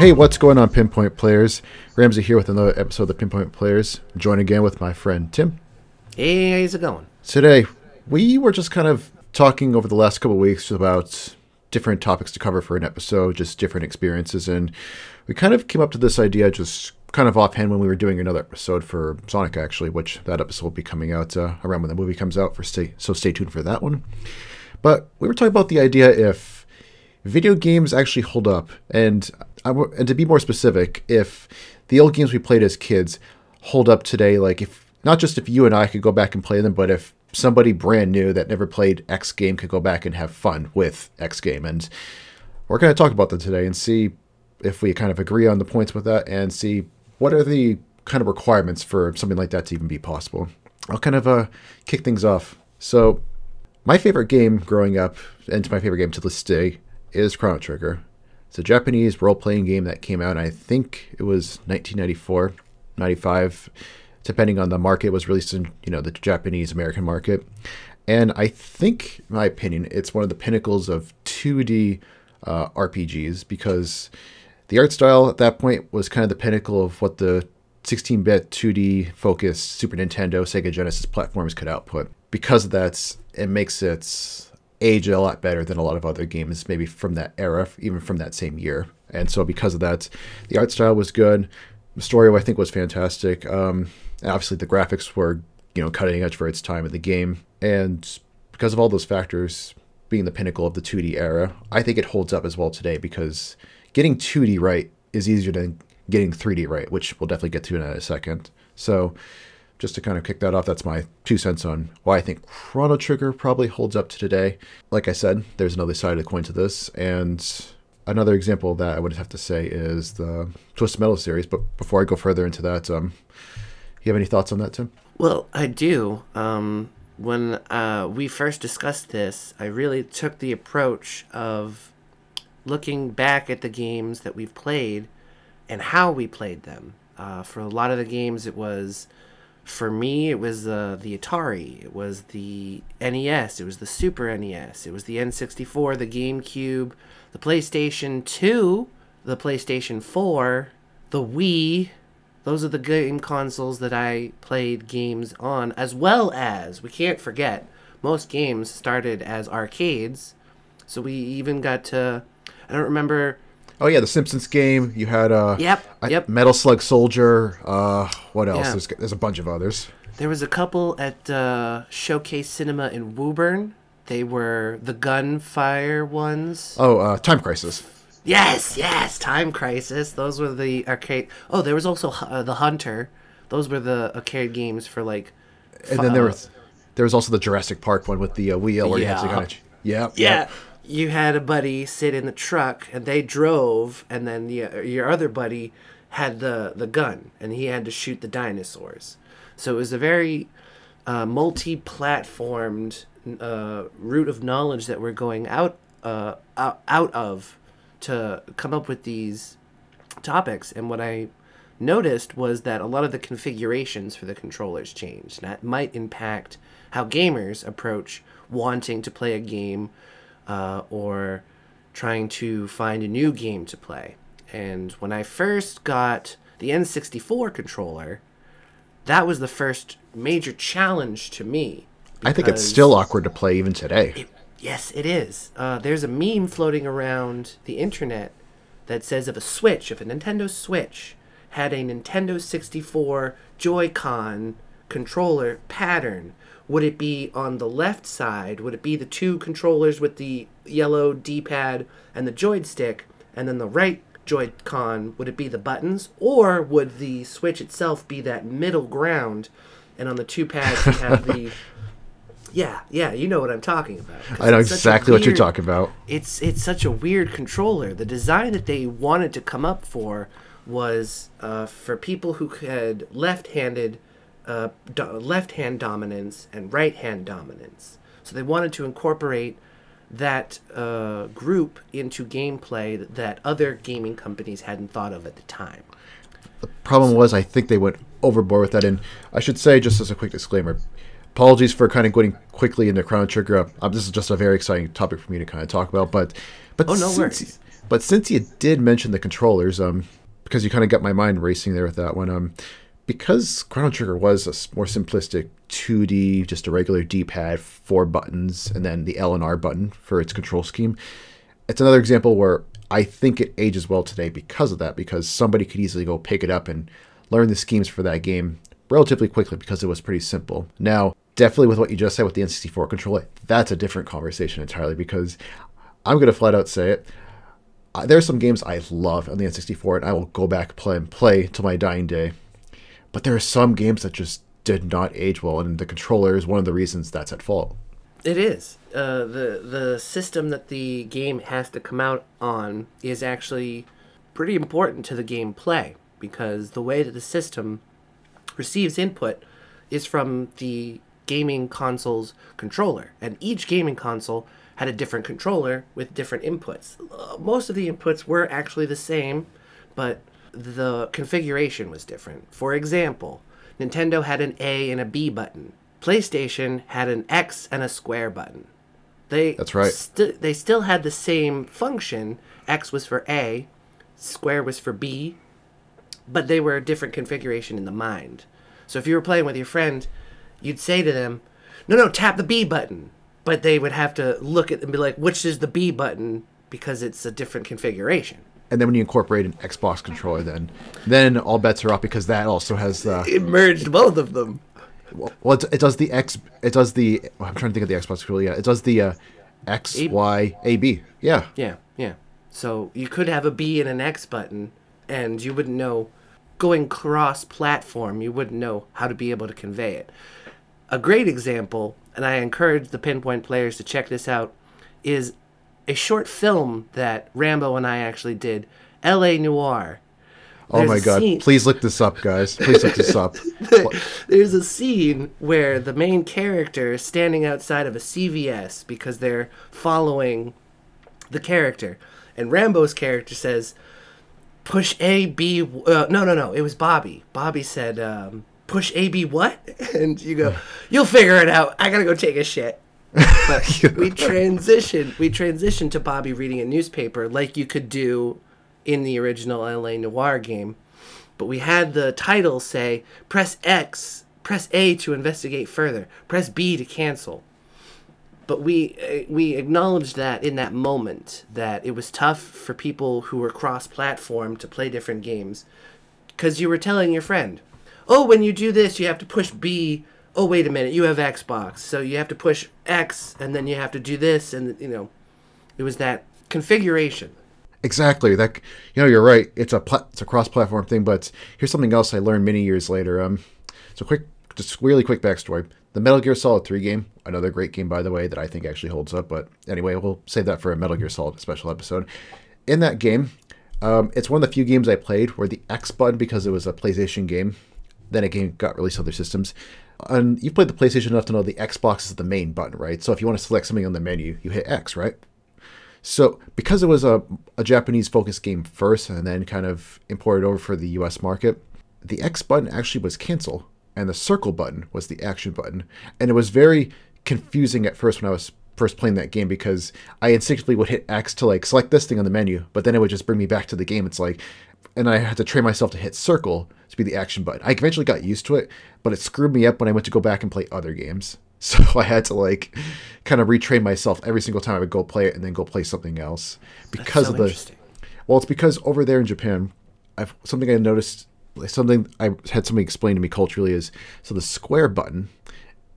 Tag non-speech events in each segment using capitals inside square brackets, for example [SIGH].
Hey, what's going on, Pinpoint Players? Ramsey here with another episode of the Pinpoint Players. Join again with my friend Tim. Hey, how's it going? Today, we were just kind of talking over the last couple of weeks about different topics to cover for an episode, just different experiences, and we kind of came up to this idea just kind of offhand when we were doing another episode for Sonic, actually, which that episode will be coming out uh, around when the movie comes out. For stay so stay tuned for that one. But we were talking about the idea if video games actually hold up, and and to be more specific, if the old games we played as kids hold up today, like if not just if you and I could go back and play them, but if somebody brand new that never played X game could go back and have fun with X game, and we're going to talk about that today and see if we kind of agree on the points with that, and see what are the kind of requirements for something like that to even be possible. I'll kind of uh, kick things off. So, my favorite game growing up, and my favorite game to this day, is Chrono Trigger. It's a Japanese role playing game that came out, I think it was 1994, 95, depending on the market. It was released in you know the Japanese American market, and I think, in my opinion, it's one of the pinnacles of 2D uh, RPGs because the art style at that point was kind of the pinnacle of what the 16-bit 2D focused Super Nintendo, Sega Genesis platforms could output. Because of that, it makes it age a lot better than a lot of other games, maybe from that era, even from that same year. And so, because of that, the art style was good. The story, I think, was fantastic. Um, obviously, the graphics were, you know, cutting edge for its time in the game. And because of all those factors, being the pinnacle of the 2D era, I think it holds up as well today because getting 2D right is easier than getting 3D right, which we'll definitely get to in a second. So, just to kind of kick that off, that's my two cents on why I think Chrono Trigger probably holds up to today. Like I said, there's another side of the coin to this, and another example that I would have to say is the Twisted Metal series. But before I go further into that, um, you have any thoughts on that, Tim? Well, I do. Um, when uh, we first discussed this, I really took the approach of looking back at the games that we've played and how we played them. Uh, for a lot of the games, it was for me, it was uh, the Atari, it was the NES, it was the Super NES, it was the N64, the GameCube, the PlayStation 2, the PlayStation 4, the Wii. Those are the game consoles that I played games on, as well as, we can't forget, most games started as arcades. So we even got to, I don't remember Oh yeah, the Simpsons game. You had uh, Yep, I- yep. Metal Slug Soldier. Uh, what else? Yeah. There's there's a bunch of others. There was a couple at uh, Showcase Cinema in Woburn. They were the gunfire ones. Oh, uh, Time Crisis. Yes, yes, Time Crisis. Those were the arcade. Oh, there was also uh, the Hunter. Those were the arcade games for like. And then there was there was also the Jurassic Park one with the uh, wheel where you had to kind of yeah Yeah. You had a buddy sit in the truck and they drove, and then the, your other buddy had the, the gun and he had to shoot the dinosaurs. So it was a very uh, multi platformed uh, route of knowledge that we're going out, uh, out, out of to come up with these topics. And what I noticed was that a lot of the configurations for the controllers changed. That might impact how gamers approach wanting to play a game uh, or trying to find a new game to play. And when I first got the N64 controller, that was the first major challenge to me. I think it's still awkward to play even today. Yes, it is. Uh, there's a meme floating around the internet that says if a Switch, if a Nintendo Switch had a Nintendo 64 Joy-Con controller pattern, would it be on the left side? Would it be the two controllers with the yellow D-pad and the joystick, and then the right Joy-Con would it be the buttons, or would the Switch itself be that middle ground, and on the two pads you have the [LAUGHS] yeah, yeah, you know what I'm talking about. I know it's such a exactly what you're talking about. It's it's such a weird controller. The design that they wanted to come up for was uh, for people who had left-handed, uh, do- left-hand dominance and right-hand dominance. So they wanted to incorporate that uh, group into gameplay that, that other gaming companies hadn't thought of at the time. The problem was, I think they went overboard with that. And I should say, just as a quick disclaimer, apologies for kind of going quickly into Chrono Trigger. Um, this is just a very exciting topic for me to kind of talk about. But but Oh, no since, worries. But since you did mention the controllers, um, because you kind of got my mind racing there with that one, um, because Chrono Trigger was a more simplistic 2D, just a regular D-pad, four buttons, and then the L and R button for its control scheme. It's another example where I think it ages well today because of that, because somebody could easily go pick it up and learn the schemes for that game relatively quickly because it was pretty simple. Now, definitely with what you just said with the N64 controller, that's a different conversation entirely because I'm going to flat out say it. There are some games I love on the N64 and I will go back play and play till my dying day. But there are some games that just did not age well, and the controller is one of the reasons that's at fault. It is. Uh, the the system that the game has to come out on is actually pretty important to the gameplay because the way that the system receives input is from the gaming console's controller, and each gaming console had a different controller with different inputs. Uh, most of the inputs were actually the same, but the configuration was different. For example, Nintendo had an A and a B button. PlayStation had an X and a square button. They That's right. St- they still had the same function. X was for A, square was for B, but they were a different configuration in the mind. So if you were playing with your friend, you'd say to them, "No, no, tap the B button." But they would have to look at and be like, "Which is the B button?" because it's a different configuration. And then when you incorporate an Xbox controller, then then all bets are off because that also has the It merged both of them. well, it, it does the X. It does the. well, I'm trying to think of the Xbox controller. Yeah, it does the uh, X A- Y A B. Yeah, Yeah, yeah. So you could have a B and an X button, and you wouldn't know. Going cross platform, you wouldn't know how to be able to convey it. A great example, and I encourage the pinpoint players to check this out, is a short film that Rambo and I actually did, L.A. Noir. Oh my god! scene- Please look this up, guys. Please look this up. [LAUGHS] There's a scene where the main character is standing outside of a CVS because they're following the character, and Rambo's character says, "Push A B." Uh, no, no, no. It was Bobby. Bobby said, um, "Push A B what?" [LAUGHS] And you go, "You'll figure it out. I gotta go take a shit." But [LAUGHS] we transition. We transition to Bobby reading a newspaper like you could do in the original LA Noire game but we had the title say press X, press A to investigate further, press B to cancel. But we uh, we acknowledged that in that moment that it was tough for people who were cross-platform to play different games cuz you were telling your friend, "Oh, when you do this, you have to push B. Oh, wait a minute, you have Xbox. So you have to push X and then you have to do this and you know, it was that configuration. Exactly. That you know, you're right. It's a pla- it's a cross-platform thing. But here's something else I learned many years later. Um, so quick, just really quick backstory. The Metal Gear Solid 3 game, another great game by the way, that I think actually holds up. But anyway, we'll save that for a Metal Gear Solid special episode. In that game, um, it's one of the few games I played where the X button, because it was a PlayStation game, then a game got released on other systems. And you've played the PlayStation enough to know the Xbox is the main button, right? So if you want to select something on the menu, you hit X, right? So because it was a, a Japanese focused game first and then kind of imported over for the US market, the X button actually was cancel and the circle button was the action button. And it was very confusing at first when I was first playing that game because I instinctively would hit X to like select this thing on the menu, but then it would just bring me back to the game. It's like and I had to train myself to hit circle to be the action button. I eventually got used to it, but it screwed me up when I went to go back and play other games. [LAUGHS] So I had to like kind of retrain myself every single time I would go play it and then go play something else because so of the well, it's because over there in Japan, I've something I noticed, something I had somebody explain to me culturally is so the square button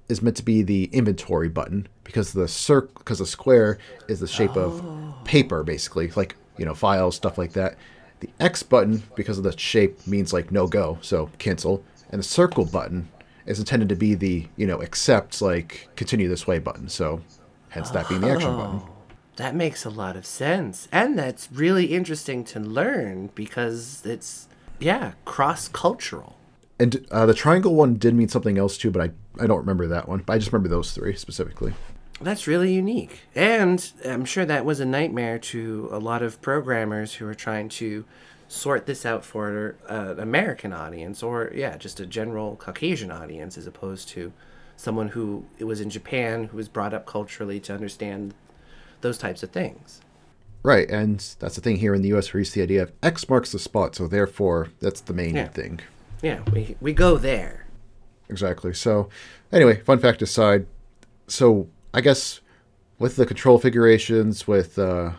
is meant to be the inventory button because the circle because the square is the shape of oh. paper basically, like you know files stuff like that. The X button because of the shape means like no go, so cancel, and the circle button is intended to be the you know accept like continue this way button. So hence that being the action button. That makes a lot of sense. And that's really interesting to learn because it's, yeah, cross cultural. And uh, the triangle one did mean something else too, but I, I don't remember that one. But I just remember those three specifically. That's really unique. And I'm sure that was a nightmare to a lot of programmers who were trying to sort this out for uh, an American audience or, yeah, just a general Caucasian audience as opposed to someone who was in Japan who was brought up culturally to understand those types of things. Right, and that's the thing here in the U.S. We're used to the idea of X marks the spot, so therefore that's the main Yeah. thing. Yeah, we we go there. Exactly. So, anyway, fun fact aside, so I guess with the control figurations, with uh,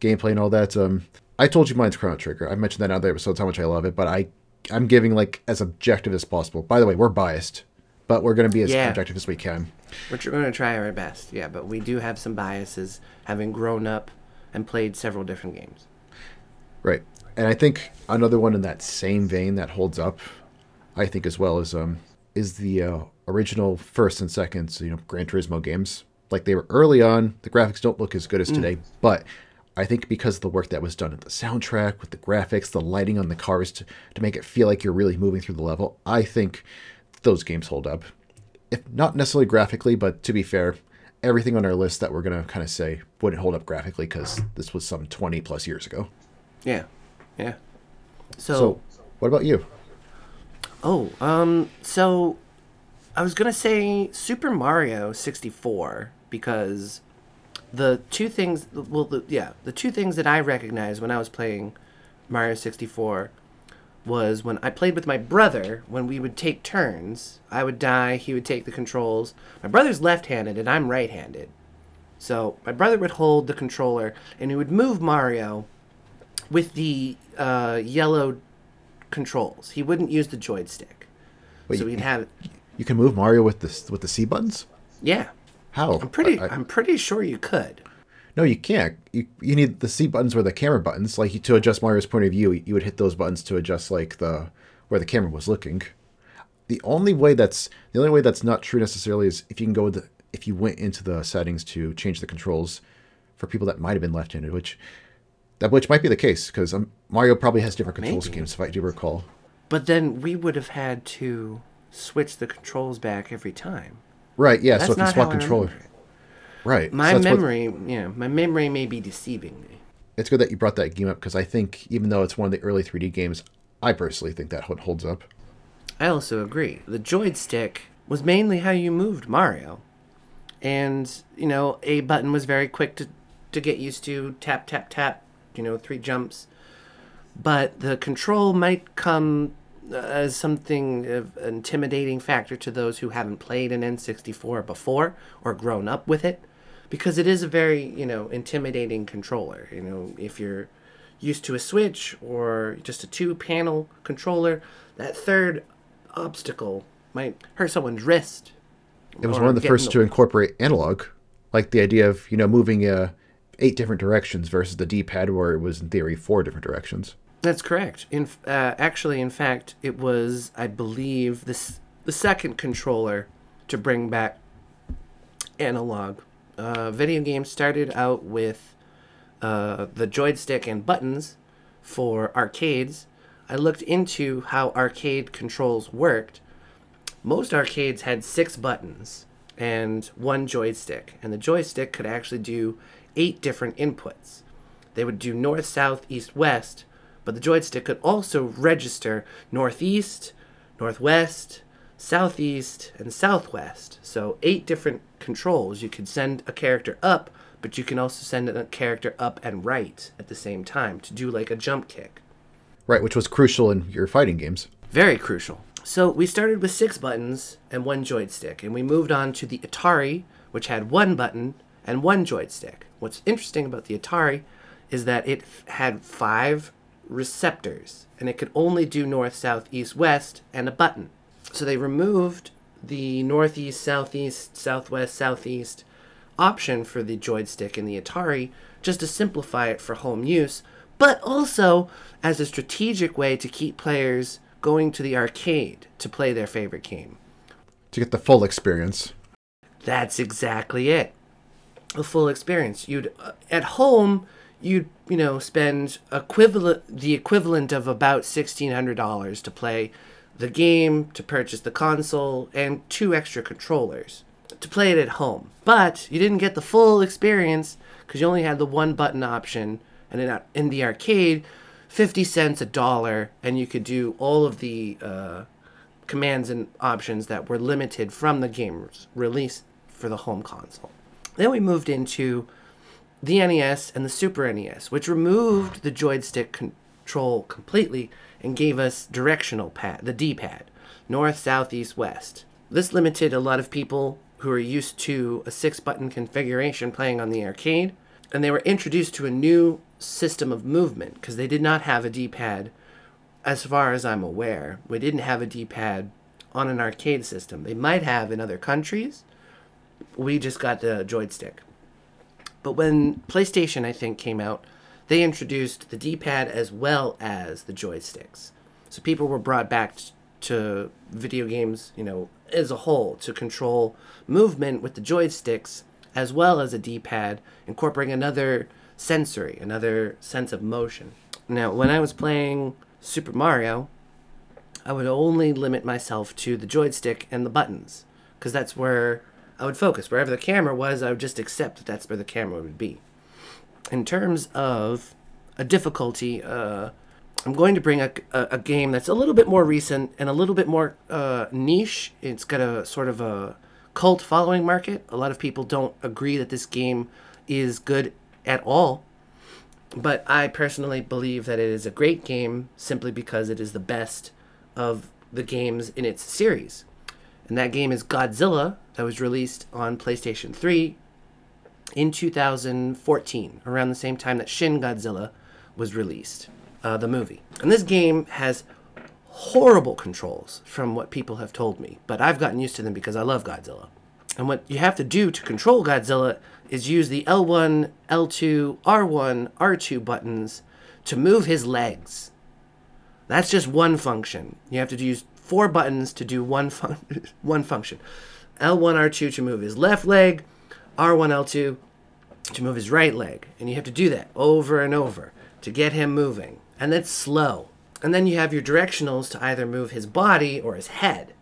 gameplay and all that, um, I told you mine's Chrono Trigger. I mentioned that in other episodes how much I love it, but I I'm giving like as objective as possible. By the way, we're biased, but we're going to be as Yeah. objective as we can. We're tr- going to try our best. Yeah, but we do have some biases, having grown up and played several different games. Right. And I think another one in that same vein that holds up, I think as well is um is the uh, original first and second, you know, Gran Turismo games. Like they were early on, the graphics don't look as good as today, but I think because of the work that was done at the soundtrack with the graphics, the lighting on the cars to, to make it feel like you're really moving through the level, I think those games hold up. If not necessarily graphically, but to be fair, everything on our list that we're going to kind of say wouldn't hold up graphically because this was some 20 plus years ago. Yeah, yeah. So, So, what about you? oh, um, so I was gonna say Super Mario sixty four because the two things, well, the, yeah, the two things that I recognized when I was playing Mario sixty four was when I played with my brother. When we would take turns, I would die, he would take the controls. My brother's left handed and I'm right handed. So my brother would hold the controller and he would move Mario with the uh, yellow controls. He wouldn't use the joystick. Wait, so he'd have You can move Mario with the with the C buttons. yeah. How? I'm pretty I- am pretty sure you could. no, you can't. You you need the C buttons were the camera buttons. Like to adjust Mario's point of view, you would hit those buttons to adjust like the where the camera was looking. The only way that's the only way that's not true necessarily is if you can go with the, if you went into the settings to change the controls for people that might have been left-handed, which that which might be the case because um, Mario probably has different control Maybe. schemes if I do recall. But then we would have had to switch the controls back every time. Right? Yeah. That's so if you swap controller, right? My so that's what- memory, yeah, my memory may be deceiving me. it's good that you brought that game up because I think even though it's one of the early 3D games, I personally think that holds up. I also agree. The joystick was mainly how you moved Mario. And, you know, A button was very quick to, to get used to. Tap, tap, tap, you know, three jumps. But the control might come as something of an intimidating factor to those who haven't played an N64 before or grown up with it. Because it is a very, you know, intimidating controller. You know, if you're used to a Switch or just a two panel controller, that third obstacle might hurt someone's wrist. It was one of the first to incorporate analog, like the idea of you know moving uh, eight different directions versus the D-pad where it was in theory four different directions. That's correct. In uh, actually, in fact, it was I believe this the second controller to bring back analog. Uh, video games started out with uh, the joystick and buttons for arcades. I looked into how arcade controls worked. Most arcades had six buttons and one joystick, and the joystick could actually do eight different inputs. They would do north, south, east, west, but the joystick could also register northeast, northwest, southeast, and southwest. So, eight different controls. You could send a character up, but you can also send a character up and right at the same time to do like a jump kick. Right, which was crucial in your fighting games. Very crucial. So we started with six buttons and one joystick, and we moved on to the Atari, which had one button and one joystick. What's interesting about the Atari is that it had five receptors, and it could only do north, south, east, west, and a button. So they removed the northeast, southeast, southwest, southeast option for the joystick in the Atari just to simplify it for home use, but also as a strategic way to keep players going to the arcade to play their favorite game. To get the full experience. That's exactly it. A full experience. You'd uh, at home you'd, you know, spend equivalent the equivalent of about $1600 to play the game, to purchase the console and two extra controllers to play it at home. But you didn't get the full experience cuz you only had the one button option and in, in the arcade 50 cents a dollar and you could do all of the uh, commands and options that were limited from the game's release for the home console. Then we moved into the NES and the Super NES, which removed the joystick control completely and gave us directional pad, the D-pad, north, south, east, west. This limited a lot of people who are used to a six-button configuration playing on the arcade, and they were introduced to a new system of movement because they did not have a D-pad as far as I'm aware. We didn't have a D-pad on an arcade system. They might have in other countries. We just got the joystick. But when PlayStation, I think, came out, they introduced the D-pad as well as the joysticks. So people were brought back to video games, you know, as a whole to control movement with the joysticks as well as a D-pad, incorporating another sensory, another sense of motion. Now, when I was playing Super Mario, I would only limit myself to the joystick and the buttons because that's where I would focus. Wherever the camera was, I would just accept that that's where the camera would be. In terms of a difficulty, uh, I'm going to bring a, a, a, game that's a little bit more recent and a little bit more uh, niche. It's got a sort of a cult following market. A lot of people don't agree that this game is good at all. But I personally believe that it is a great game simply because it is the best of the games in its series. And that game is Godzilla, that was released on PlayStation 3 in 2014, around the same time that Shin Godzilla was released, uh, the movie. And this game has horrible controls from what people have told me, but I've gotten used to them because I love Godzilla. And what you have to do to control Godzilla is use the L1, L2, R1, R2 buttons to move his legs. That's just one function. You have to use four buttons to do one fun- [LAUGHS] one function. L1, R2 to move his left leg, R1, L2 to move his right leg. And you have to do that over and over to get him moving. And that's slow. And then you have your directionals to either move his body or his head.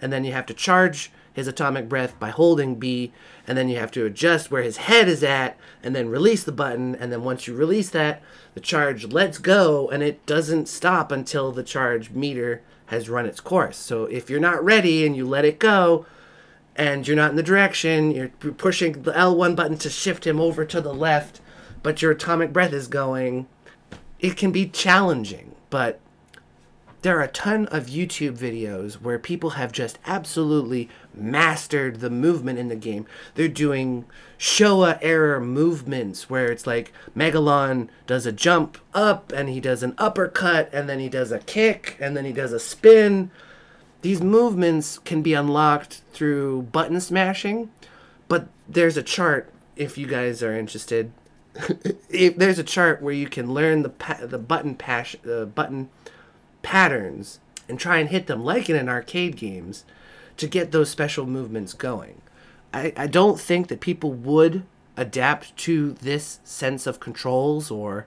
And then you have to charge his atomic breath by holding B, and then you have to adjust where his head is at, and then release the button. And then once you release that, the charge lets go, and it doesn't stop until the charge meter has run its course. So if you're not ready and you let it go, and you're not in the direction, you're pushing the L1 button to shift him over to the left, but your atomic breath is going, it can be challenging. But there are a ton of YouTube videos where people have just absolutely mastered the movement in the game. They're doing Showa error movements where it's like Megalon does a jump up and he does an uppercut and then he does a kick and then he does a spin. These movements can be unlocked through button smashing, but there's a chart if you guys are interested. [LAUGHS] there's a chart where you can learn the pa- the button pash the button patterns and try and hit them like in an arcade games to get those special movements going. I, I don't think that people would adapt to this sense of controls or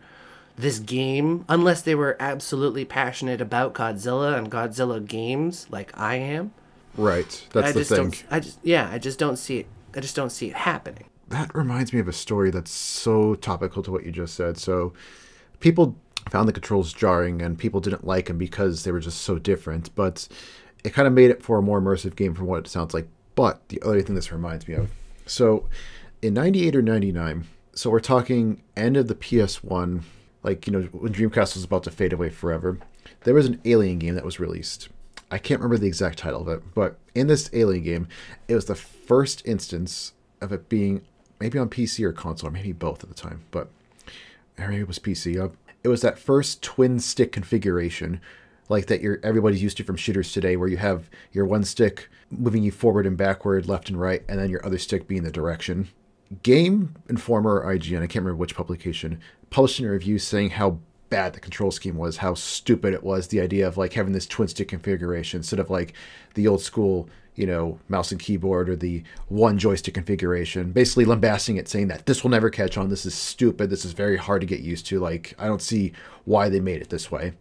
this game unless they were absolutely passionate about Godzilla and Godzilla games like I am. Right. That's I the just thing. don't I just yeah, I just don't see it I just don't see it happening. That reminds me of a story that's so topical to what you just said. So people found the controls jarring and people didn't like them because they were just so different, but it kind of made it for a more immersive game from what it sounds like. But the other thing this reminds me of. So in 98 or 99, so we're talking end of the PS1, like, you know, when Dreamcast was about to fade away forever, there was an Alien game that was released. I can't remember the exact title of it, but in this Alien game, it was the first instance of it being maybe on PC or console, or maybe both at the time, but or maybe it was PC. Uh, It was that first twin stick configuration, like that you're everybody's used to from shooters today, where you have your one stick moving you forward and backward, left and right, and then your other stick being the direction. Game Informer or IGN, I can't remember which publication, published a review saying how bad the control scheme was, how stupid it was, the idea of like having this twin stick configuration instead of like the old school, you know, mouse and keyboard or the one joystick configuration. Basically lambasting it, saying that this will never catch on, this is stupid, this is very hard to get used to. Like, I don't see why they made it this way.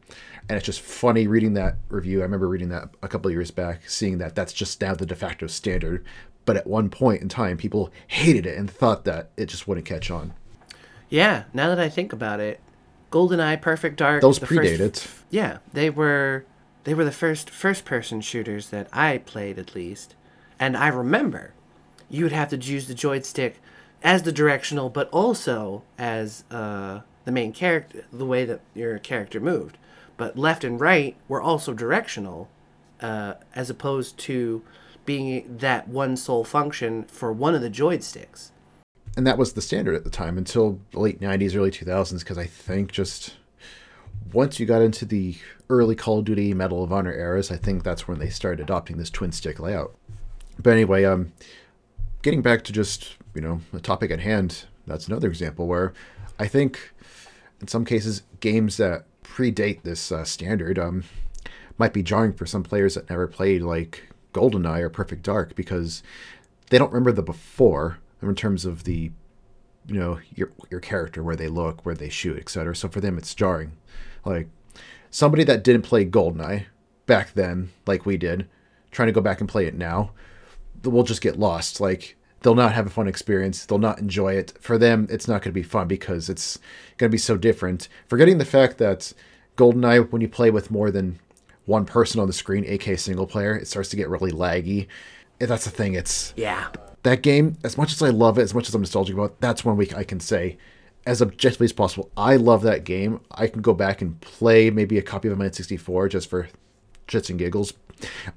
And it's just funny reading that review. I remember reading that a couple of years back, seeing that that's just now the de facto standard. But at one point in time, people hated it and thought that it just wouldn't catch on. Yeah, now that I think about it, GoldenEye, Perfect Dark, Those the predate first- it. Yeah, they were they were the first first person shooters that I played at least. And I remember you would have to use the joystick as the directional, but also as uh, the main character, the way that your character moved. But left and right were also directional, uh, as opposed to being that one sole function for one of the joysticks. And that was the standard at the time until late 90s, early 2000s, because I think just once you got into the early Call of Duty Medal of Honor eras, I think that's when they started adopting this twin stick layout. But anyway, um, getting back to just you know the topic at hand, that's another example where I think in some cases games that predate this uh, standard um, might be jarring for some players that never played like GoldenEye or Perfect Dark because they don't remember the before in terms of the you know your your character where they look where they shoot etc so for them it's jarring like somebody that didn't play goldeneye back then like we did trying to go back and play it now will just get lost. Like they'll not have a fun experience. They'll not enjoy it. For them it's not going to be fun because it's going to be so different. Forgetting the fact that goldeneye when you play with more than one person on the screen ak single player it starts to get really laggy. That's the thing it's Yeah. that game, as much as I love it, as much as I'm nostalgic about, it, that's one week I can say, as objectively as possible, I love that game. I can go back and play maybe a copy of my N64 just for shits and giggles,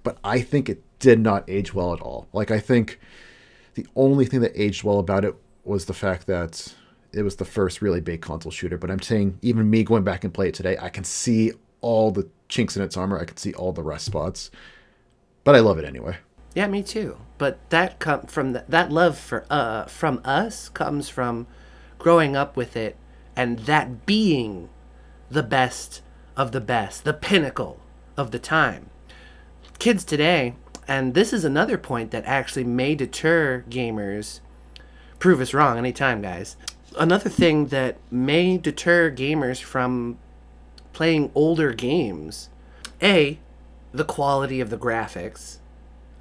but I think it did not age well at all. Like I think the only thing that aged well about it was the fact that it was the first really big console shooter. But I'm saying even me going back and play it today, I can see all the chinks in its armor. I can see all the rust spots. But I love it anyway. Yeah, me too. But that come from th- that love for uh from us comes from growing up with it and that being the best of the best, the pinnacle of the time. Kids today, and this is another point that actually may deter gamers. Prove us wrong anytime, guys. Another thing that may deter gamers from playing older games. A, the quality of the graphics.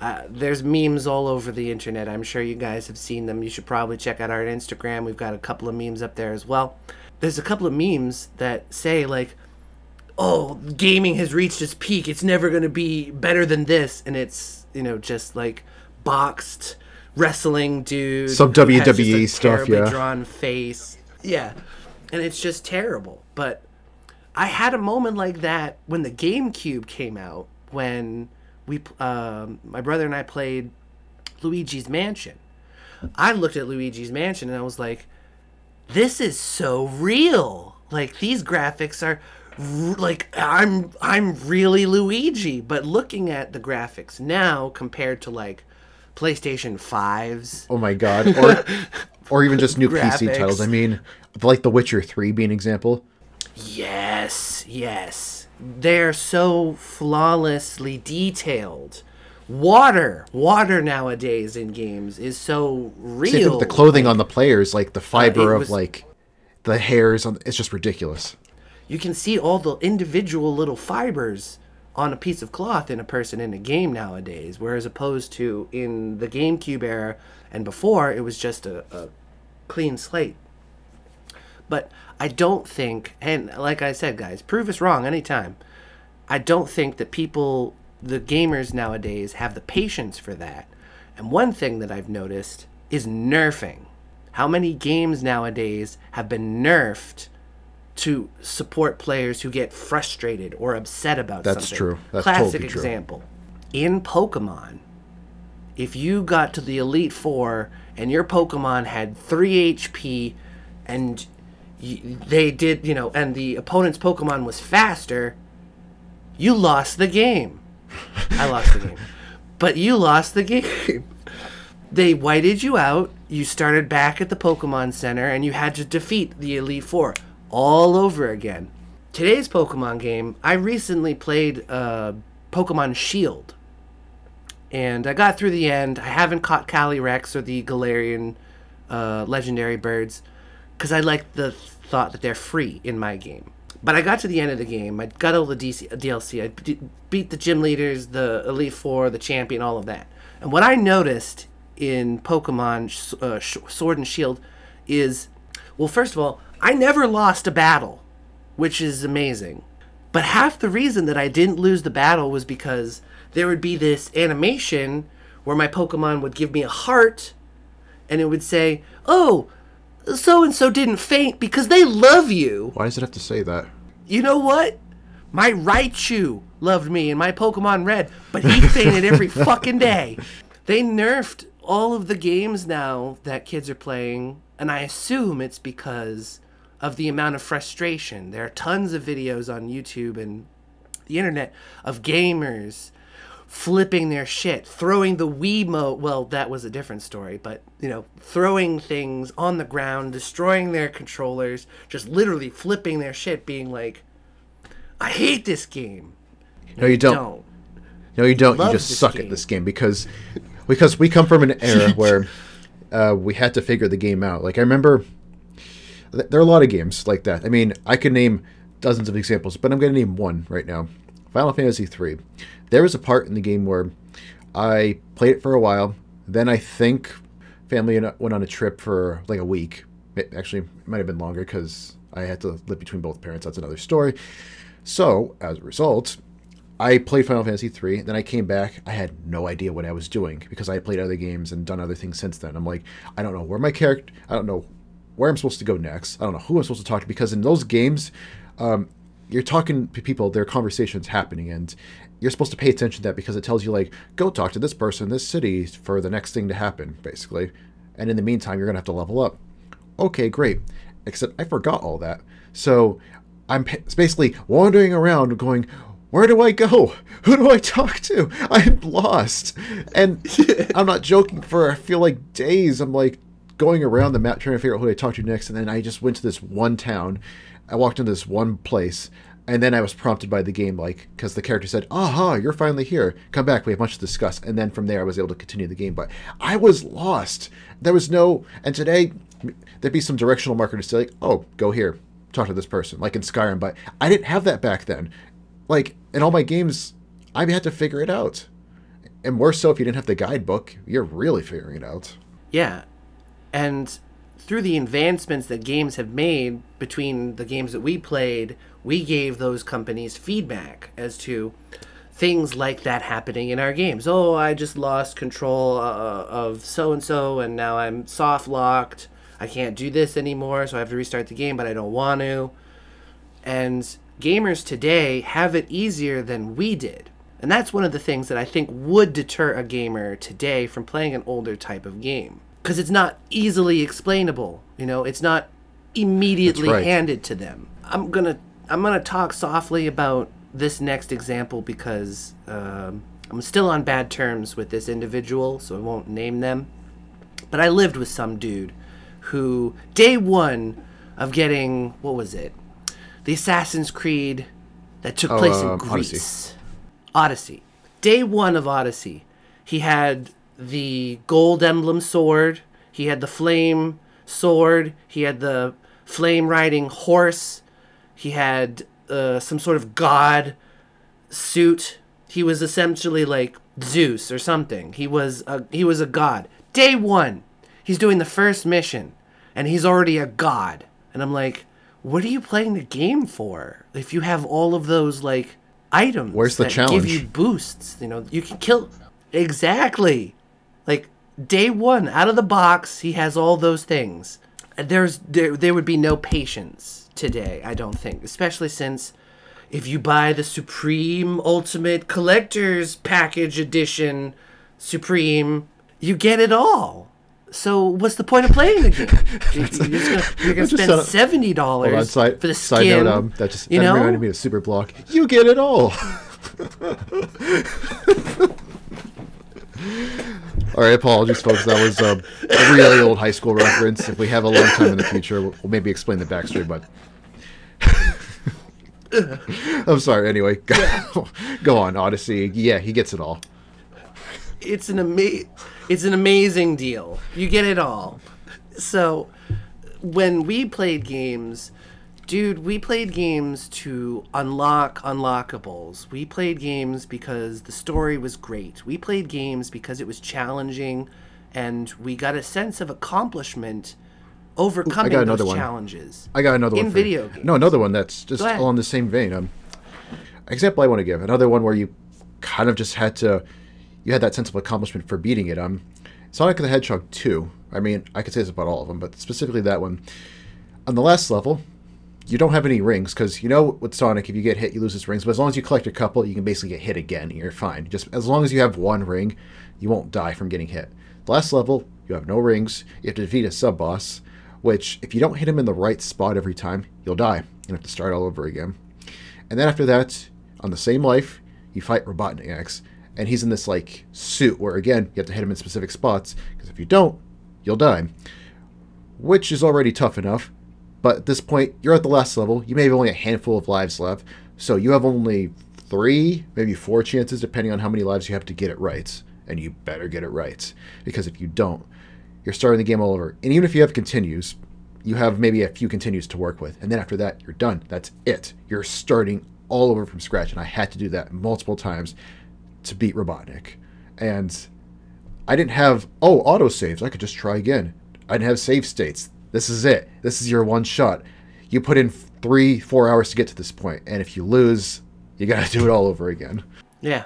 Uh, there's memes all over the internet. I'm sure you guys have seen them. You should probably check out our Instagram. We've got a couple of memes up there as well. There's a couple of memes that say like, "Oh, gaming has reached its peak. It's never going to be better than this." And it's, you know, just like boxed wrestling dude. Some who has just a WWE stuff, yeah. drawn face. Yeah. And it's just terrible. But I had a moment like that when the GameCube came out when we um, my brother and I played Luigi's Mansion. I looked at Luigi's Mansion and I was like, "This is so real. Like these graphics are r- like I'm I'm really Luigi." But looking at the graphics now compared to like PlayStation 5s, Oh my god. Or [LAUGHS] or even just new PC titles. I mean, like The Witcher 3 being an example. Yes, yes. They're so flawlessly detailed. Water, water nowadays in games is so real. Same with the clothing on the players, like the uh, fiber it of was- like the hairs on it's just ridiculous. You can see all the individual little fibers on a piece of cloth in a person in a game nowadays, whereas opposed to in the GameCube era and before, it was just a, a clean slate. But I don't think, and like I said, guys, prove us wrong anytime. I don't think that people, the gamers nowadays, have the patience for that. And one thing that I've noticed is nerfing. How many games nowadays have been nerfed to support players who get frustrated or upset about something? That's something? true. That's Classic totally true. example. In Pokemon, if you got to the Elite Four and your Pokemon had 3 HP and they did, you know, and the opponent's Pokemon was faster, you lost the game. I lost the game. [LAUGHS] But you lost the game. They whited you out. You started back at the Pokemon Center and you had to defeat the Elite Four all over again. Today's Pokemon game, I recently played uh, Pokemon Shield and I got through the end. I haven't caught Calyrex or the Galarian uh, legendary birds because I like the thought that they're free in my game. But I got to the end of the game. I got all the DC, DLC. I d- beat the gym leaders, the Elite Four, the champion, all of that. And what I noticed in Pokemon uh, Sword and Shield is, well, first of all, I never lost a battle, which is amazing. But half the reason that I didn't lose the battle was because there would be this animation where my Pokemon would give me a heart, and it would say, "Oh, so and so didn't faint because they love you." Why does it have to say that? You know what? My Raichu loved me in my Pokemon Red, but he fainted every [LAUGHS] fucking day. They nerfed all of the games now that kids are playing, and I assume it's because of the amount of frustration. There are tons of videos on YouTube and the internet of gamers flipping their shit, throwing the Wiimote. Well, that was a different story, but you know, throwing things on the ground, destroying their controllers, just literally flipping their shit, being like, "I hate this game." No, you don't. No, you don't. You just suck game. at this game because because we come from an [LAUGHS] era where uh, we had to figure the game out. Like I remember, th- there are a lot of games like that. I mean, I could name dozens of examples, but I'm going to name one right now. Final Fantasy III. There was a part in the game where I played it for a while. Then I think family went on a trip for like a week. It- Actually, it might have been longer because I had to live between both parents. That's another story. So, as a result, I played Final Fantasy III, then I came back. I had no idea what I was doing because I played other games and done other things since then. I'm like, I don't know where my character, I don't know where I'm supposed to go next. I don't know who I'm supposed to talk to because in those games, um, you're talking to people, there are conversations happening, and you're supposed to pay attention to that because it tells you, like, go talk to this person in this city for the next thing to happen, basically. And in the meantime, you're going to have to level up. Okay, great. Except I forgot all that. So I'm pa- basically wandering around going, where do I go? [LAUGHS] Who do I talk to? I'm lost. And [LAUGHS] I'm not joking for I feel like days. I'm like going around the map trying to figure out who to talk to next. And then I just went to this one town. I walked into this one place. And then I was prompted by the game, like, because the character said, Aha, you're finally here. Come back. We have much to discuss. And then from there, I was able to continue the game. But I was lost. There was no. And today, there'd be some directional marker to say, like, Oh, go here. Talk to this person, like in Skyrim. But I didn't have that back then like in all my games i had to figure it out and more so if you didn't have the guidebook you're really figuring it out Yeah. And through the advancements that games have made between the games that we played, we gave those companies feedback as to things like that happening in our games. Oh, I just lost control uh, of so and so, and now I'm soft locked. I can't do this anymore, so I have to restart the game, but I don't want to. And gamers today have it easier than we did. And that's one of the things that I think would deter a gamer today from playing an older type of game. Because it's not easily explainable. You know, it's not immediately right. handed to them. I'm gonna I'm gonna talk softly about this next example because um, I'm still on bad terms with this individual, so I won't name them. But I lived with some dude who, day one of getting, what was it? The Assassin's Creed that took Oh, place in um, Greece. Odyssey. Odyssey. Day one of Odyssey, he had the gold emblem sword, he had the flame sword, he had the flame riding horse, he had uh, some sort of god suit. He was essentially like Zeus or something. He was a he was a god. Day one, he's doing the first mission, and he's already a god. And I'm like, what are you playing the game for? If you have all of those like items, Where's the that challenge? Give you boosts. You know, you can kill exactly. Like day one out of the box, he has all those things. There's there there would be no patience today. I don't think, especially since if you buy the Supreme Ultimate Collector's Package Edition Supreme, you get it all. So what's the point of playing the game? [LAUGHS] You're just gonna, you're gonna spend a- seventy dollars for the side skin. note, um, that just you that know, reminded me of Super Block. You get it all. [LAUGHS] all right, apologies, folks. That was a really old high school reference. If we have a long time in the future, we'll, we'll maybe explain the backstory. But [LAUGHS] I'm sorry. Anyway, go, [LAUGHS] go on, Odyssey. Yeah, he gets it all. it's an ama- it's an amazing deal. You get it all. So when we played games, dude, we played games to unlock unlockables. We played games because the story was great. We played games because it was challenging and we got a sense of accomplishment overcoming another those one. challenges. I got another In one. you. video games. No, another one that's just along the same vein. Um, example I want to give another one where you kind of just had to, you had that sense of accomplishment for beating it. Um, Sonic the Hedgehog two. I mean, I could say this about all of them, but specifically that one. On the last level, you don't have any rings because you know with Sonic, if you get hit, you lose his rings. But as long as you collect a couple, you can basically get hit again, and you're fine. Just as long as you have one ring, you won't die from getting hit. The last level, you have no rings. You have to defeat a sub boss, which if you don't hit him in the right spot every time, you'll die. You have to start all over again. And then after that, on the same life, you fight Robotnik X, and he's in this like suit where again you have to hit him in specific spots because if you don't, you'll die. Which is already tough enough, but at this point you're at the last level. You may have only a handful of lives left, so you have only three, maybe four chances depending on how many lives you have to get it right, and you better get it right because if you don't, you're starting the game all over. And even if you have continues, you have maybe a few continues to work with, and then after that you're done. That's it. You're starting all over from scratch, and I had to do that multiple times to beat Robotnik. And I didn't have, oh, autosaves. I could just try again. I didn't have save states. This is it. This is your one shot. You put in three, four hours to get to this point, and if you lose, you got to do it all over again. Yeah,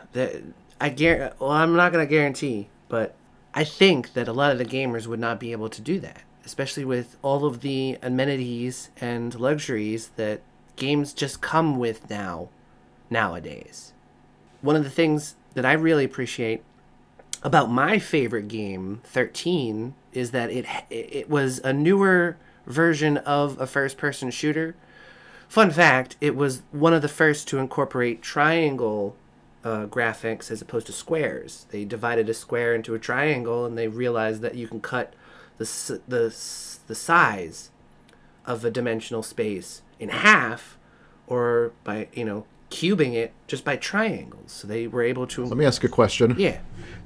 I guar- Well, I'm not gonna guarantee, but I think that a lot of the gamers would not be able to do that, especially with all of the amenities and luxuries that games just come with now, nowadays. One of the things that I really appreciate about my favorite game, 13, is that it it was a newer version of a first-person shooter. Fun fact: it was one of the first to incorporate triangle uh, graphics as opposed to squares. They divided a square into a triangle, and they realized that you can cut the the the size of a dimensional space in half, or by you know cubing it just by triangles. So they were able to. Let me ask a question. Yeah.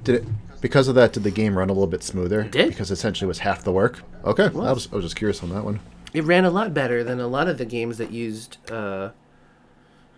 Did it because of that? Did the game run a little bit smoother? It did. because essentially it was half the work. Okay, I was I was just curious on that one. It ran a lot better than a lot of the games that used uh,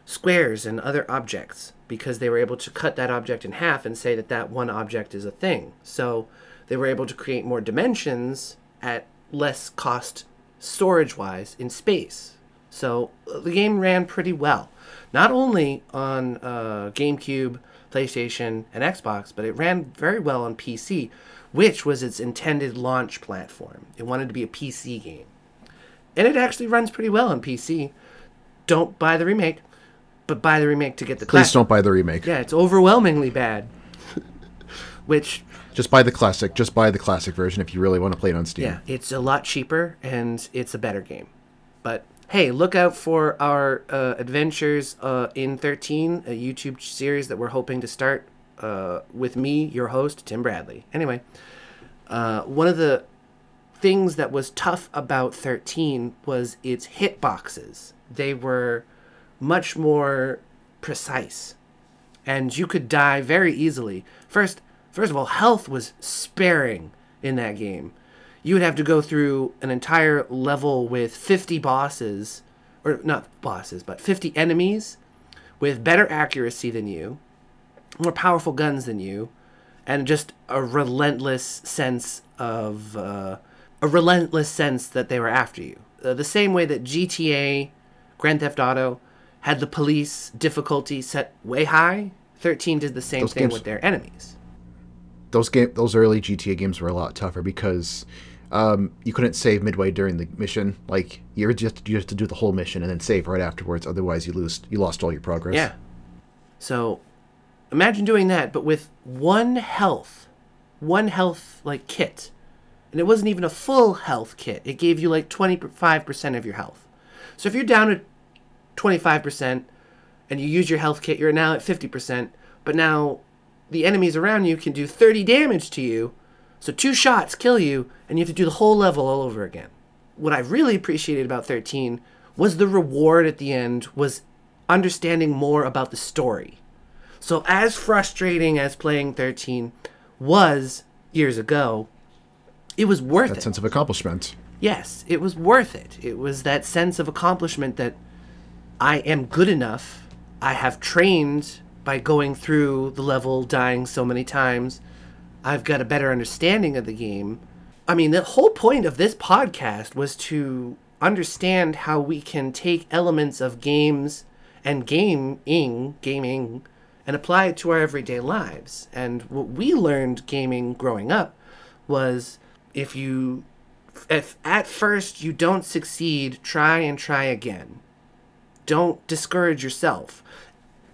squares and other objects because they were able to cut that object in half and say that that one object is a thing. So they were able to create more dimensions at less cost storage wise in space. So uh, the game ran pretty well not only on uh, GameCube, PlayStation, and Xbox, but it ran very well on PC, which was its intended launch platform. It wanted to be a PC game. And it actually runs pretty well on PC. Don't buy the remake, but buy the remake to get the Please classic. don't buy the remake. Yeah, it's overwhelmingly bad. [LAUGHS] which Just buy the classic. Just buy the classic version if you really want to play it on Steam. Yeah, it's a lot cheaper and it's a better game. But hey, look out for our uh, adventures uh, in 13, a YouTube series that we're hoping to start uh, with me, your host, Tim Bradley. Anyway, uh, one of the things that was tough about 13 was its hitboxes. They were much more precise, and you could die very easily. First, first of all, health was sparing in that game you would have to go through an entire level with 50 bosses, or not bosses, but 50 enemies with better accuracy than you, more powerful guns than you, and just a relentless sense of uh, a relentless sense that they were after you. Uh, the same way that GTA, Grand Theft Auto, had the police difficulty set way high. 13 did the same Those thing games- with their enemies. Those game, those early GTA games were a lot tougher because um, you couldn't save midway during the mission. Like you just you have to do the whole mission and then save right afterwards. Otherwise, you lose you lost all your progress. Yeah. So imagine doing that, but with one health, one health like kit. And it wasn't even a full health kit. It gave you like 25% of your health. So if you're down to 25% and you use your health kit, you're now at 50%, but now the enemies around you can do 30 damage to you. So two shots kill you, and you have to do the whole level all over again. What I really appreciated about 13 was the reward at the end was understanding more about the story. So as frustrating as playing 13 was years ago, it was worth it. That it. sense of accomplishment. Yes, it was worth it. It was that sense of accomplishment that I am good enough. I have trained by going through the level, dying so many times. I've got a better understanding of the game. I mean, the whole point of this podcast was to understand how we can take elements of games and gaming, gaming, and apply it to our everyday lives. And what we learned gaming growing up was if you if at first you don't succeed, try and try again. Don't discourage yourself.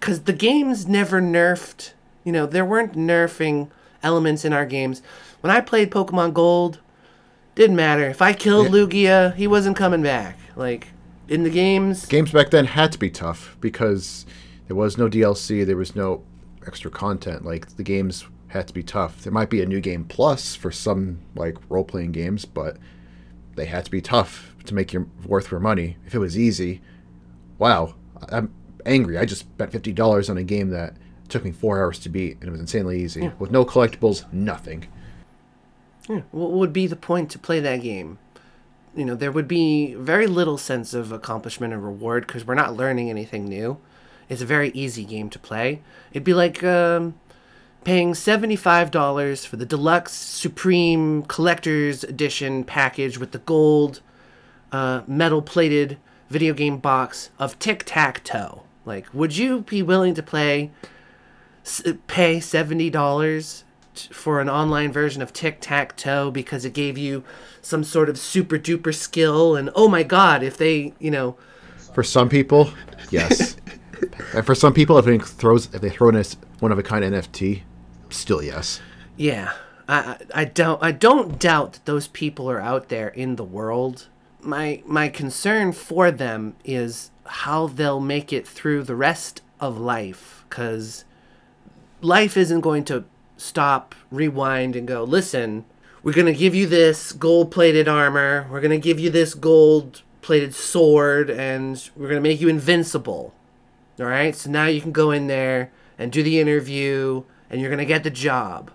Cuz the game's never nerfed. You know, there weren't nerfing elements in our games. When I played Pokemon Gold, didn't matter. If I killed Yeah. Lugia, he wasn't coming back. Like in the games, Games back then had to be tough because there was no DLC, there was no extra content. Like the games had to be tough. There might be a new game plus for some like role playing games, but they had to be tough to make your worth your money. If it was easy, wow, I'm angry. I just spent fifty dollars on a game that took me four hours to beat, and it was insanely easy with no collectibles, nothing. Yeah, what would be the point to play that game? You know, there would be very little sense of accomplishment and reward because we're not learning anything new. It's a very easy game to play. It'd be like um, paying $75 for the deluxe supreme collector's edition package with the gold uh, metal plated video game box of tic tac toe. Like, would you be willing to play pay $70 for an online version of tic tac toe because it gave you some sort of super duper skill and oh my god if they you know For some people, yes. [LAUGHS] and for some people, if they throws if they throw in a one of a kind NFT, still yes. yeah I, I don't I don't doubt that those people are out there in the world my my concern for them is how they'll make it through the rest of life cuz life isn't going to stop rewind and go listen we're going to give you this gold plated armor. We're going to give you this gold plated sword and we're going to make you invincible. All right so now you can go in there and do the interview and you're going to get the job.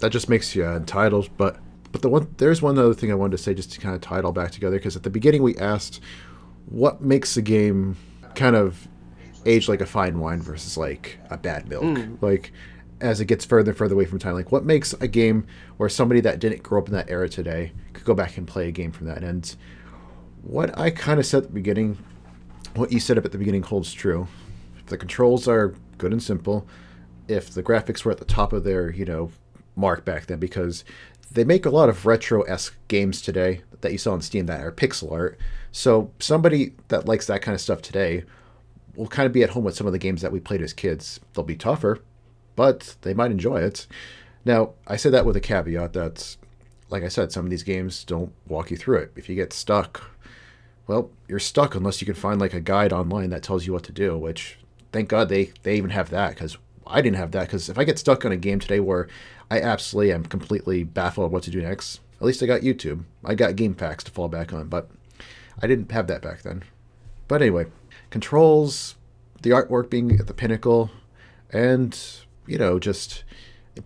That just makes you uh, entitled. But but the one there's one other thing I wanted to say just to kind of tie it all back together because at the beginning we asked what makes a game kind of age like a fine wine versus like a bad milk. Mm. Like as it gets further and further away from time, like what makes a game where somebody that didn't grow up in that era today could go back and play a game from that? And what I kind of said at the beginning, what you said up at the beginning holds true. If the controls are good and simple, if the graphics were at the top of their, you know, mark back then, because they make a lot of retro esque games today that you saw on Steam that are pixel art. So somebody that likes that kind of stuff today will kind of be at home with some of the games that we played as kids. They'll be tougher, but they might enjoy it. Now, I say that with a caveat that, like I said, some of these games don't walk you through it. If you get stuck, well, you're stuck unless you can find like a guide online that tells you what to do. Which, thank God they they even have that because I didn't have that. Because if I get stuck on a game today where I absolutely am completely baffled what to do next, at least I got YouTube. I got GameFAQs to fall back on, but I didn't have that back then. But anyway, controls, the artwork being at the pinnacle, and you know just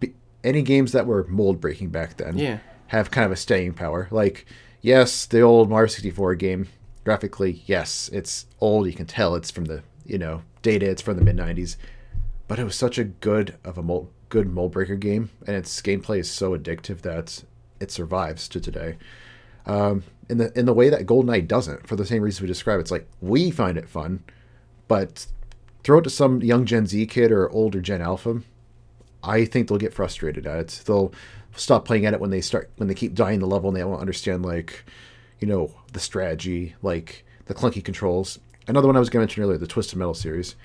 be, any games that were mold breaking back then Yeah. have kind of a staying power. Like yes, the old Mario 64 game graphically, yes, it's old. You can tell it's from the you know data. It's from the mid 90s, but it was such a good of a mold, good mold breaker game, and its gameplay is so addictive that it survives to today um, in the in the way that GoldenEye doesn't, for the same reason we described. It's like we find it fun, but throw it to some young Gen Z kid or older Gen Alpha, I think they'll get frustrated at it. They'll stop playing at it when they start when they keep dying the level and they won't understand like, you know, the strategy, like the clunky controls. Another one I was going to mention earlier, the Twisted Metal series.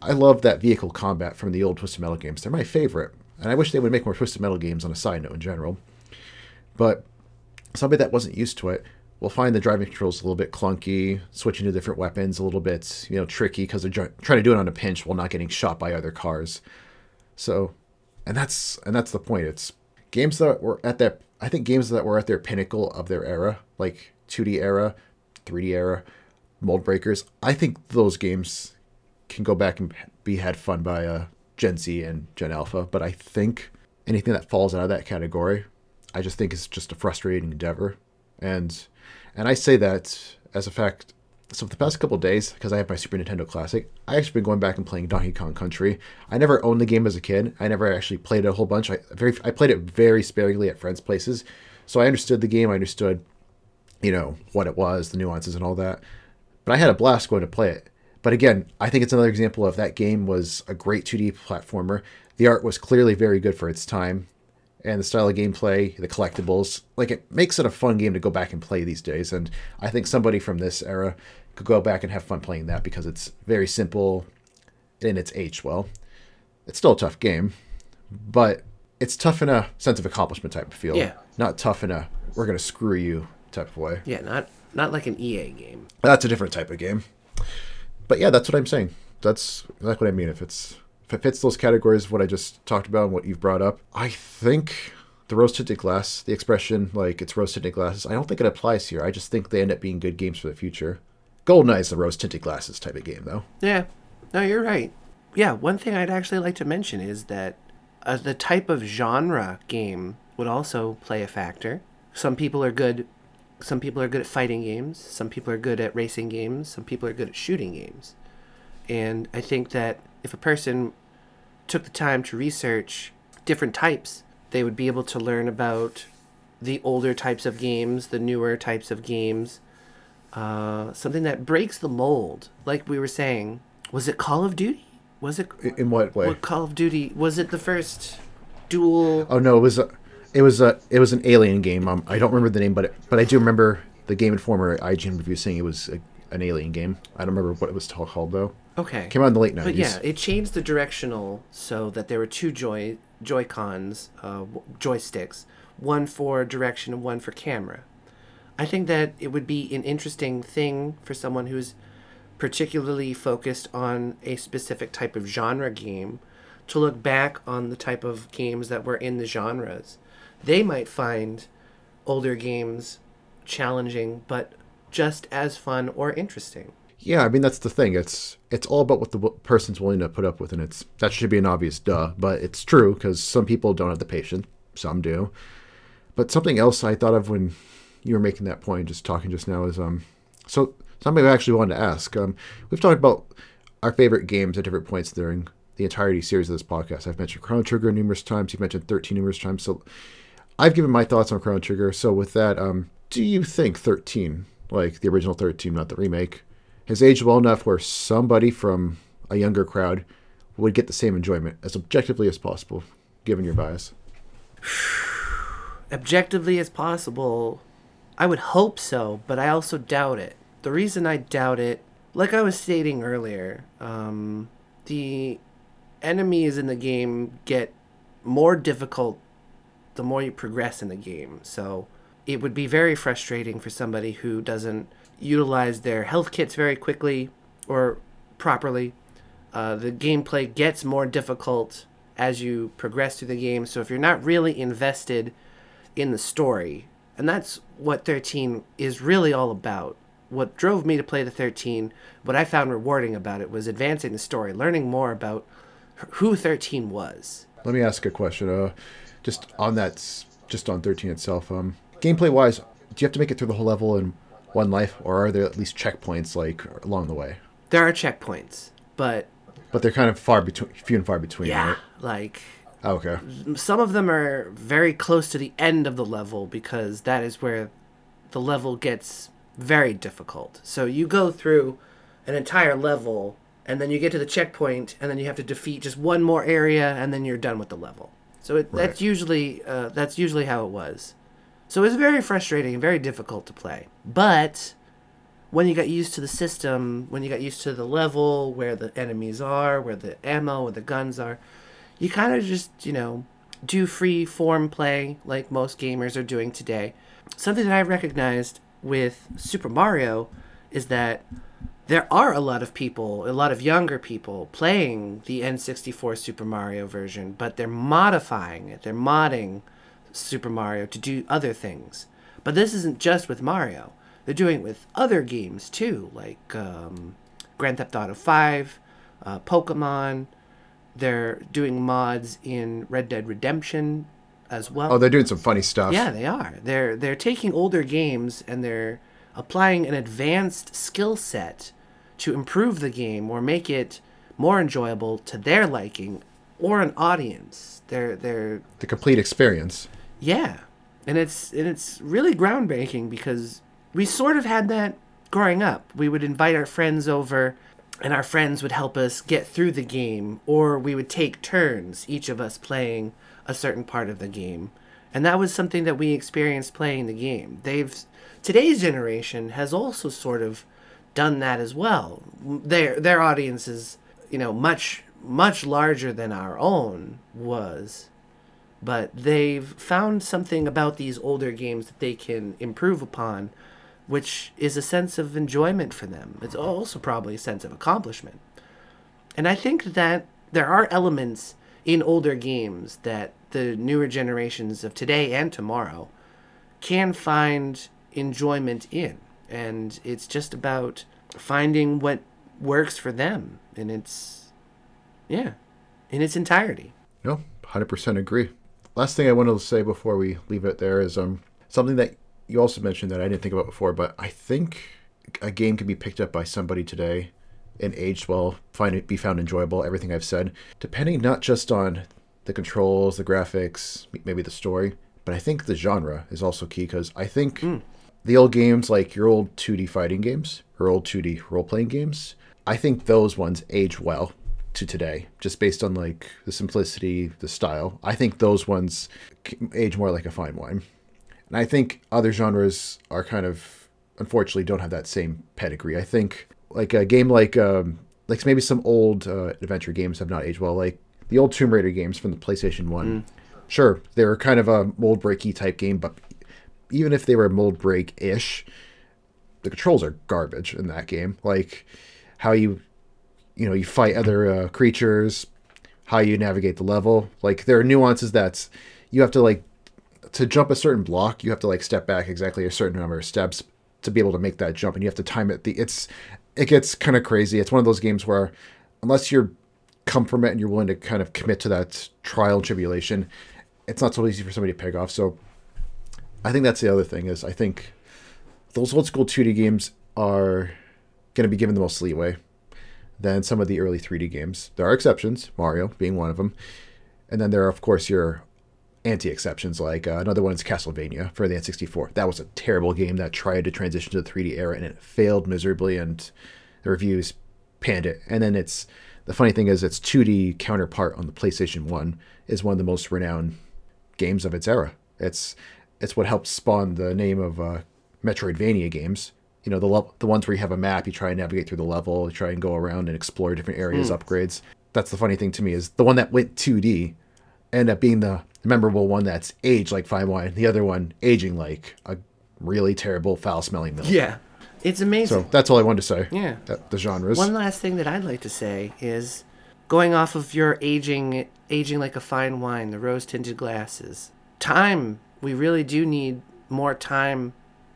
I love that vehicle combat from the old Twisted Metal games. They're my favorite, and I wish they would make more Twisted Metal games. On a side note, in general, but somebody that wasn't used to it will find the driving controls a little bit clunky, switching to different weapons a little bit, you know, tricky because they're try- trying to do it on a pinch while not getting shot by other cars. So, and that's and that's the point. It's games that were at their I think games that were at their pinnacle of their era, like 2D era, 3D era, mold breakers. I think those games can go back and be had fun by uh, Gen Z and Gen Alpha. But I think anything that falls out of that category, I just think is just a frustrating endeavor. And and I say that as a fact. So for the past couple days, because I have my Super Nintendo Classic, I actually been going back and playing Donkey Kong Country. I never owned the game as a kid. I never actually played it a whole bunch. I very I played it very sparingly at friends' places, so I understood the game. I understood, you know, what it was, the nuances, and all that. But I had a blast going to play it. But again, I think it's another example of that game was a great 2D platformer. The art was clearly very good for its time. And the style of gameplay, the collectibles. Like it makes it a fun game to go back and play these days. And I think somebody from this era could go back and have fun playing that because it's very simple and it's aged well. It's still a tough game, but it's tough in a sense of accomplishment type of feel. Yeah. Not tough in a we're gonna screw you type of way. Yeah, not not like an EA game. That's a different type of game. But yeah, that's what I'm saying. That's that's what I mean. If it's it fits those categories of what I just talked about and what you've brought up, I think the rose tinted glass, the expression like it's rose tinted glasses, I don't think it applies here. I just think they end up being good games for the future. GoldenEye is the rose tinted glasses type of game though. Yeah, no, you're right. Yeah, one thing I'd actually like to mention is that uh, the type of genre game would also play a factor. Some people are good. Some people are good at fighting games. Some people are good at racing games. Some people are good at shooting games. And I think that if a person took the time to research different types, they would be able to learn about the older types of games, the newer types of games, uh, something that breaks the mold. Like we were saying, was it Call of Duty? Was it In what way? what Call of Duty? Was it the first dual? Oh no, it was a, it was a, it was an alien game. Um, I don't remember the name, but it, but I do remember the Game Informer IGN review saying it was a, an alien game. I don't remember what it was called though. Okay. Came out in the late 90s. But yeah, it changed the directional so that there were two joy Joy Cons, uh, joysticks, one for direction and one for camera. I think that it would be an interesting thing for someone who's particularly focused on a specific type of genre game to look back on the type of games that were in the genres. They might find older games challenging, but just as fun or interesting. Yeah, I mean that's the thing. It's it's all about what the person's willing to put up with, and it's that should be an obvious duh, but it's true because some people don't have the patience, some do. But something else I thought of when you were making that point, just talking just now, is um, so something I actually wanted to ask. Um, we've talked about our favorite games at different points during the entirety series of this podcast. I've mentioned Chrono Trigger numerous times. You've mentioned 13 numerous times. So I've given my thoughts on Chrono Trigger. So with that, um, do you think 13, like the original 13, not the remake, has aged well enough where somebody from a younger crowd would get the same enjoyment as objectively as possible, given your bias? [SIGHS] objectively as possible, I would hope so, but I also doubt it. The reason I doubt it, like I was stating earlier, um, the enemies in the game get more difficult the more you progress in the game. So it would be very frustrating for somebody who doesn't utilize their health kits very quickly or properly. Uh, the gameplay gets more difficult as you progress through the game. So if you're not really invested in the story, and that's what 13 is really all about. What drove me to play the 13, what I found rewarding about it was advancing the story, learning more about who 13 was. Let me ask a question. Uh, just on that, just on 13 itself. Um, gameplay wise, do you have to make it through the whole level in one life, or are there at least checkpoints like along the way? There are checkpoints, but But they're kind of far between, few and far between. yeah, Right? like Oh, okay. some of them are very close to the end of the level because that is where the level gets very difficult. So you go through an entire level and then you get to the checkpoint and then you have to defeat just one more area and then you're done with the level. So it, that's usually uh, that's usually how it was. So it was very frustrating and very difficult to play. But when you got used to the system, when you got used to the level, where the enemies are, where the ammo, where the guns are, you kind of just, you know, do free form play like most gamers are doing today. Something that I recognized with Super Mario is that there are a lot of people, a lot of younger people playing the N64 Super Mario version, but they're modifying it. They're modding Super Mario to do other things. But this isn't just with Mario. They're doing it with other games too, like um, Grand Theft Auto 5, uh, Pokemon. They're doing mods in Red Dead Redemption as well. Oh, they're doing some funny stuff. Yeah, they are. They're they're taking older games and they're applying an advanced skill set to improve the game or make it more enjoyable to their liking or an audience. They're they're The complete experience. Yeah. And it's and it's really groundbreaking because we sort of had that growing up. We would invite our friends over and our friends would help us get through the game or we would take turns each of us playing a certain part of the game. And that was something that we experienced playing the game. They've today's generation has also sort of done that as well. Their their audience is, you know, much much larger than our own was. But they've found something about these older games that they can improve upon, which is a sense of enjoyment for them. It's also probably a sense of accomplishment. And I think that there are elements in older games that the newer generations of today and tomorrow can find enjoyment in. And it's just about finding what works for them in its, yeah, in its entirety. No, 100% agree. Last thing I wanted to say before we leave it there is um, something that you also mentioned that I didn't think about before, but I think a game can be picked up by somebody today and aged well, find it be found enjoyable, everything I've said, depending not just on the controls, the graphics, maybe the story, but I think the genre is also key because I think mm. the old games, like your old 2D fighting games or old 2D role playing games, I think those ones age well to today, just based on like the simplicity, the style. I think those ones age more like a fine wine. And I think other genres are kind of, unfortunately, don't have that same pedigree. I think like a game like um, like maybe some old uh, adventure games have not aged well. Like the old Tomb Raider games from the PlayStation One. Mm. Sure, they were kind of a mold breaky type game, but even if they were mold break ish, the controls are garbage in that game. Like how you, you know, you fight other uh, creatures, how you navigate the level. Like there are nuances that you have to like to jump a certain block. You have to like step back exactly a certain number of steps to be able to make that jump, and you have to time it. The it's it gets kind of crazy. It's one of those games where unless you're come from it and you're willing to kind of commit to that trial and tribulation, it's not so easy for somebody to pick off. So I think that's the other thing is I think those old school 2D games are going to be given the most leeway than some of the early 3D games. There are exceptions, Mario being one of them. And then there are, of course, your anti exceptions, like uh, another one is Castlevania for the N64. That was a terrible game that tried to transition to the 3D era and it failed miserably, and the reviews panned it. And then it's the funny thing is, its 2D counterpart on the PlayStation 1 is one of the most renowned games of its era. It's it's what helped spawn the name of uh, Metroidvania games. You know, the le- the ones where you have a map, you try and navigate through the level, you try and go around and explore different areas, mm. upgrades. That's the funny thing to me is the one that went 2D ended up being the memorable one that's aged like fine wine, the other one aging like a really terrible, foul smelling milk. Yeah. It's amazing. So that's all I wanted to say. Yeah. the genres. One last thing that I'd like to say is going off of your aging aging like a fine wine, the rose tinted glasses. Time, we really do need more time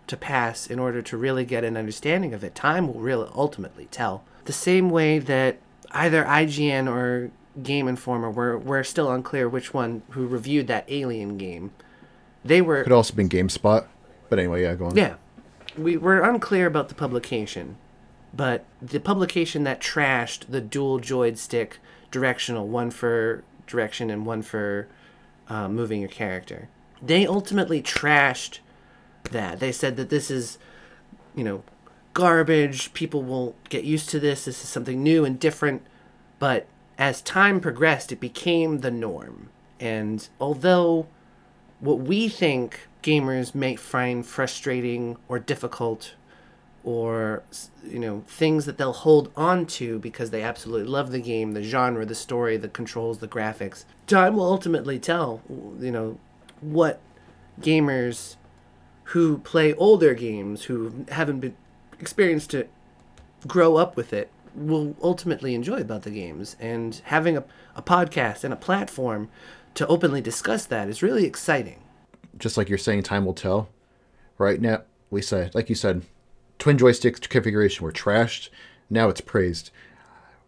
to pass in order to really get an understanding of it. Time will really ultimately tell. The same way that either IGN or Game Informer were we're still unclear which one who reviewed that alien game. They were could also been GameSpot. But anyway, yeah, go on. Yeah we were unclear about the publication, but the publication that trashed the dual joystick directional, one for direction and one for uh, moving your character, they ultimately trashed that. They said that this is, you know, garbage. People won't get used to this. This is something new and different. But as time progressed, it became the norm. And although what we think gamers may find frustrating or difficult or you know things that they'll hold on to because they absolutely love the game the genre the story the controls the graphics time will ultimately tell you know what gamers who play older games who haven't been experienced to grow up with it will ultimately enjoy about the games and having a, a podcast and a platform to openly discuss that is really exciting just like you're saying, time will tell. Right now, we said, like you said, twin joystick configuration were trashed. Now it's praised.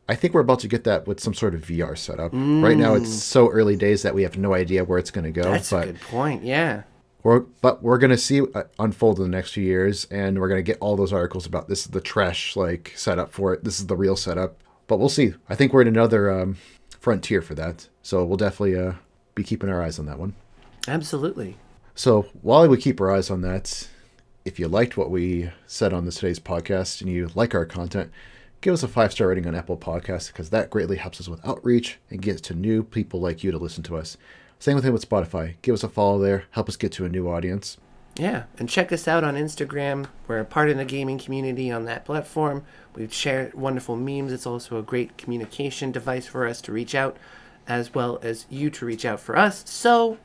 I think we're about to get that with some sort of VR setup. Mm. Right now, it's mm. so early days that we have no idea where it's going to go. That's but a good point. Yeah. We're, but we're going to see uh, unfold in the next few years, and we're going to get all those articles about this is the trash like setup for it. This is the real setup. But we'll see. I think we're in another um, frontier for that. So we'll definitely uh, be keeping our eyes on that one. Absolutely. So while we keep our eyes on that, if you liked what we said on this today's podcast and you like our content, give us a five star rating on Apple Podcasts because that greatly helps us with outreach and gets to new people like you to listen to us. Same thing with Spotify. Give us a follow there. Help us get to a new audience. Yeah, and check us out on Instagram. We're a part of the gaming community on that platform. We share wonderful memes. It's also a great communication device for us to reach out, as well as you to reach out for us. So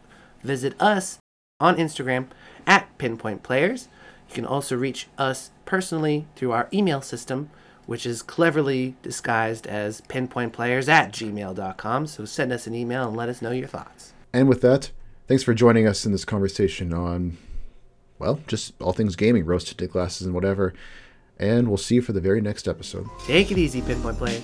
visit us on Instagram at Pinpoint Players. You can also reach us personally through our email system, which is cleverly disguised as pinpointplayers at gmail.com. So send us an email and let us know your thoughts. And with that, thanks for joining us in this conversation on, well, just all things gaming, roasted glasses and whatever. And we'll see you for the very next episode. Take it easy, Pinpoint Players.